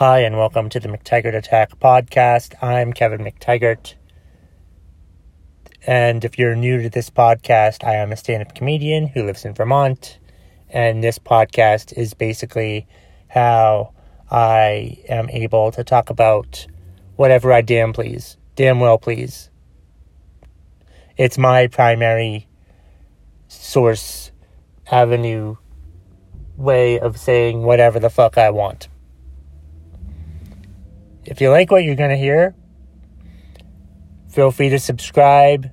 Hi, and welcome to the McTaggart Attack podcast. I'm Kevin McTaggart. And if you're new to this podcast, I am a stand up comedian who lives in Vermont. And this podcast is basically how I am able to talk about whatever I damn please, damn well please. It's my primary source, avenue, way of saying whatever the fuck I want. If you like what you're going to hear, feel free to subscribe,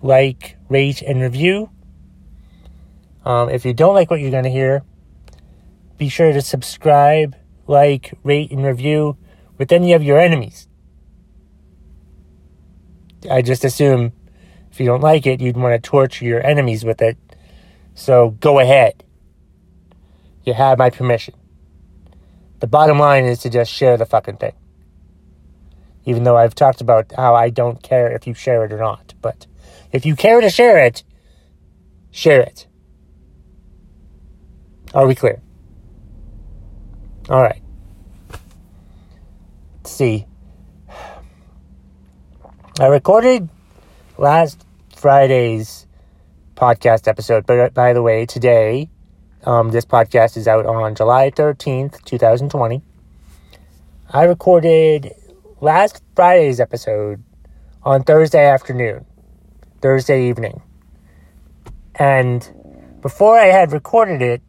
like, rate, and review. Um, if you don't like what you're going to hear, be sure to subscribe, like, rate, and review with any of your enemies. I just assume if you don't like it, you'd want to torture your enemies with it. So go ahead. You have my permission. The bottom line is to just share the fucking thing. Even though I've talked about how I don't care if you share it or not. But if you care to share it, share it. Are we clear? All right. Let's see. I recorded last Friday's podcast episode, but uh, by the way, today um, this podcast is out on July 13th, 2020. I recorded last Friday's episode on Thursday afternoon, Thursday evening. And before I had recorded it,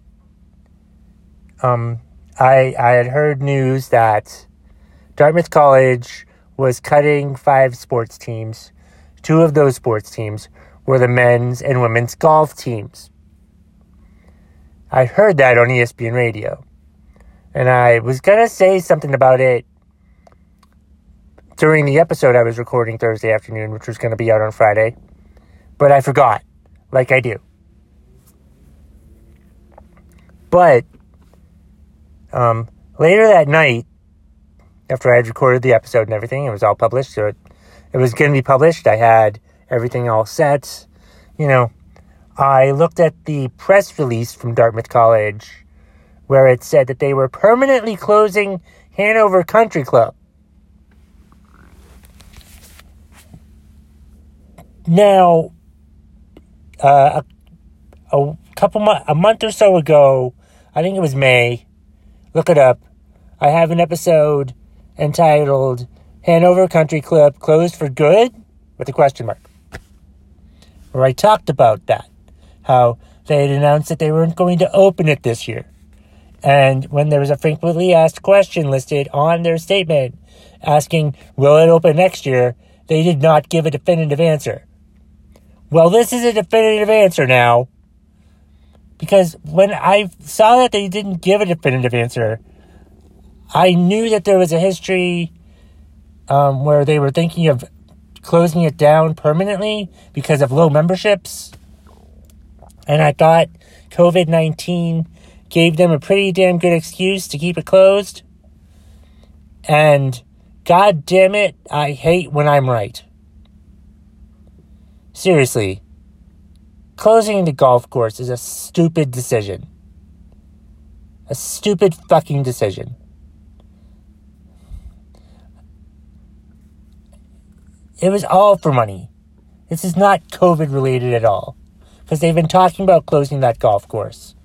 um, I, I had heard news that Dartmouth College was cutting five sports teams. Two of those sports teams were the men's and women's golf teams. I heard that on ESPN radio. And I was going to say something about it during the episode I was recording Thursday afternoon, which was going to be out on Friday. But I forgot, like I do. But um, later that night, after I had recorded the episode and everything, it was all published. So it, it was going to be published. I had everything all set. You know, I looked at the press release from Dartmouth College where it said that they were permanently closing Hanover Country Club. Now, uh, a, a couple months, a month or so ago, I think it was May. Look it up. I have an episode entitled "Hanover Country Club Closed for Good" with a question mark, where I talked about that how they had announced that they weren't going to open it this year. And when there was a frequently asked question listed on their statement asking, will it open next year? They did not give a definitive answer. Well, this is a definitive answer now. Because when I saw that they didn't give a definitive answer, I knew that there was a history um, where they were thinking of closing it down permanently because of low memberships. And I thought COVID 19 gave them a pretty damn good excuse to keep it closed. And god damn it, I hate when I'm right. Seriously, closing the golf course is a stupid decision. A stupid fucking decision. It was all for money. This is not COVID related at all because they've been talking about closing that golf course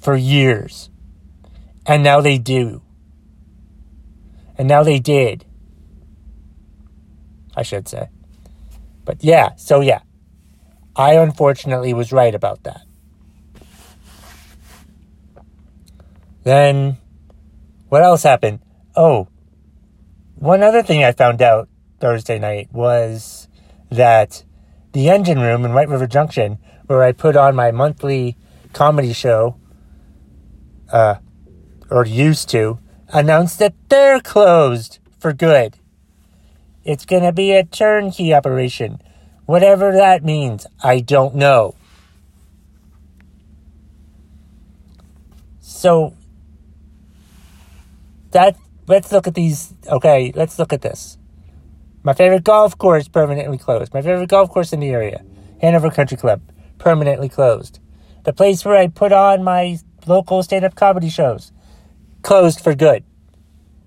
for years. And now they do. And now they did. I should say. But yeah, so yeah. I unfortunately was right about that. Then, what else happened? Oh, one other thing I found out Thursday night was that the engine room in White River Junction, where I put on my monthly comedy show, uh, or used to, announced that they're closed for good. It's going to be a turnkey operation. Whatever that means, I don't know. So, that, let's look at these. Okay, let's look at this. My favorite golf course permanently closed. My favorite golf course in the area, Hanover Country Club, permanently closed. The place where I put on my local stand up comedy shows, closed for good.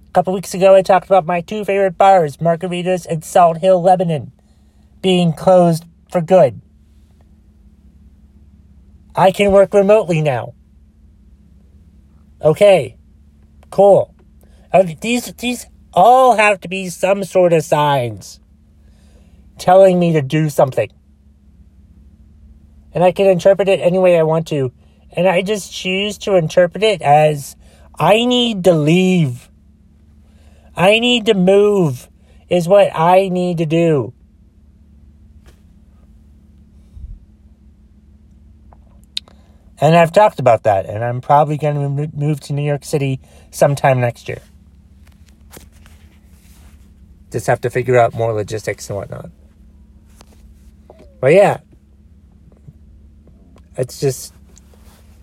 A couple weeks ago, I talked about my two favorite bars, Margaritas and Salt Hill, Lebanon, being closed for good. I can work remotely now. Okay, cool. These these all have to be some sort of signs telling me to do something. And I can interpret it any way I want to. And I just choose to interpret it as I need to leave. I need to move, is what I need to do. And I've talked about that, and I'm probably going to move to New York City sometime next year. Just have to figure out more logistics and whatnot. But yeah, it's just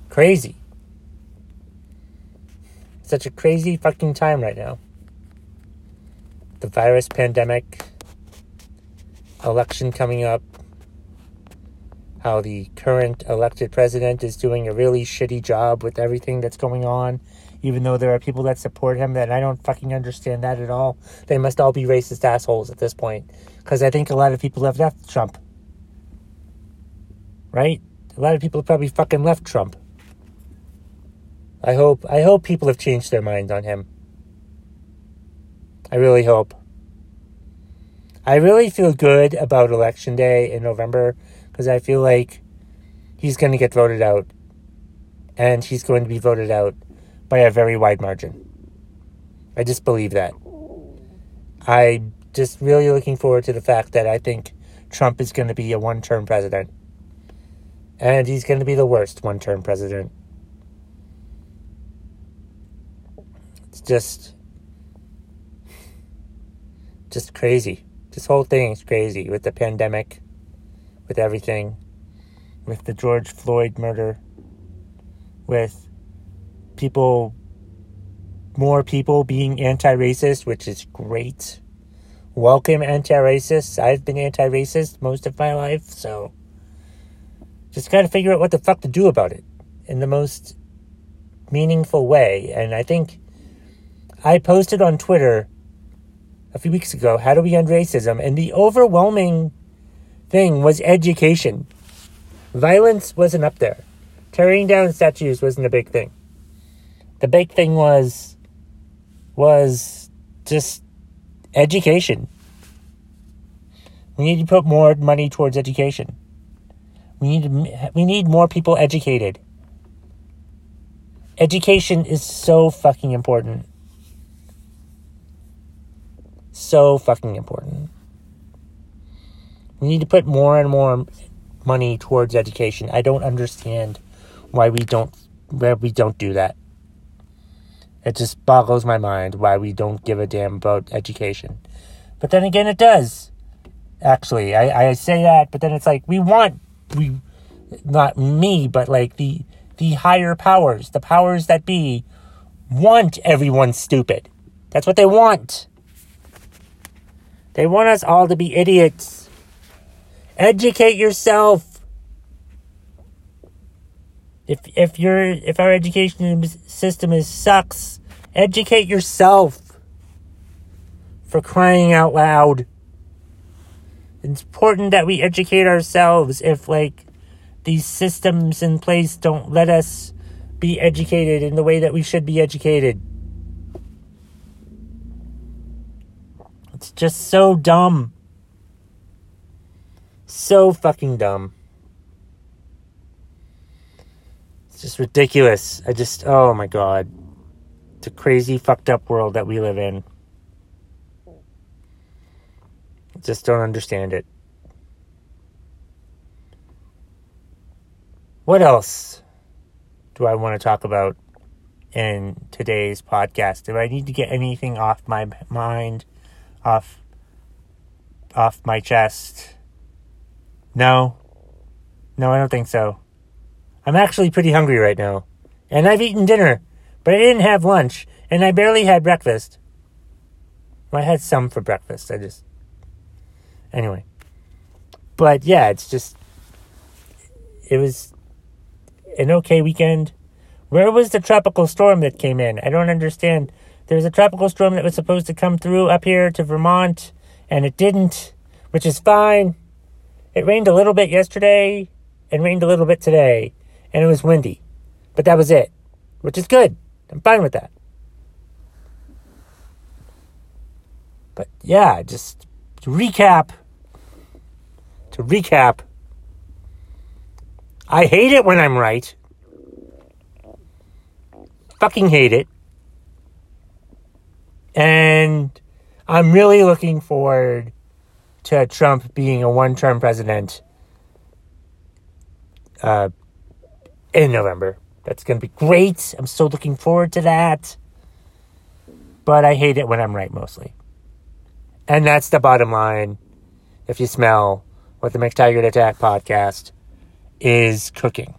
crazy. Such a crazy fucking time right now. The virus pandemic, election coming up, how the current elected president is doing a really shitty job with everything that's going on, even though there are people that support him that I don't fucking understand that at all. They must all be racist assholes at this point. Because I think a lot of people have left Trump. Right? A lot of people probably fucking left Trump. I hope I hope people have changed their mind on him. I really hope. I really feel good about election day in November because I feel like he's going to get voted out. And he's going to be voted out by a very wide margin. I just believe that. I just really looking forward to the fact that I think Trump is going to be a one term president. And he's going to be the worst one term president. It's just. Just crazy. This whole thing is crazy with the pandemic with everything, with the George Floyd murder, with people, more people being anti racist, which is great. Welcome, anti racists. I've been anti racist most of my life, so just got to figure out what the fuck to do about it in the most meaningful way. And I think I posted on Twitter a few weeks ago, How do we end racism? And the overwhelming thing was education. Violence wasn't up there. Tearing down statues wasn't a big thing. The big thing was was just education. We need to put more money towards education. We need we need more people educated. Education is so fucking important. So fucking important. We need to put more and more money towards education. I don't understand why we don't why we don't do that. It just boggles my mind why we don't give a damn about education. But then again it does. Actually, I, I say that, but then it's like we want we not me, but like the the higher powers, the powers that be, want everyone stupid. That's what they want. They want us all to be idiots. Educate yourself. If if your if our education system is sucks, educate yourself. For crying out loud. It's important that we educate ourselves if like these systems in place don't let us be educated in the way that we should be educated. It's just so dumb. So fucking dumb. It's just ridiculous. I just, oh my god. It's a crazy, fucked up world that we live in. I just don't understand it. What else do I want to talk about in today's podcast? Do I need to get anything off my mind, off off my chest? No. No, I don't think so. I'm actually pretty hungry right now. And I've eaten dinner, but I didn't have lunch, and I barely had breakfast. Well, I had some for breakfast. I just. Anyway. But yeah, it's just. It was an okay weekend. Where was the tropical storm that came in? I don't understand There was a tropical storm that was supposed to come through up here to Vermont, and it didn't, which is fine. It rained a little bit yesterday and rained a little bit today, and it was windy. But that was it, which is good. I'm fine with that. But yeah, just recap, to recap, I hate it when I'm right. Fucking hate it. And I'm really looking forward to Trump being a one term president uh, in November. That's going to be great. I'm so looking forward to that. But I hate it when I'm right mostly. And that's the bottom line. If you smell what the McTaggart Attack podcast is cooking.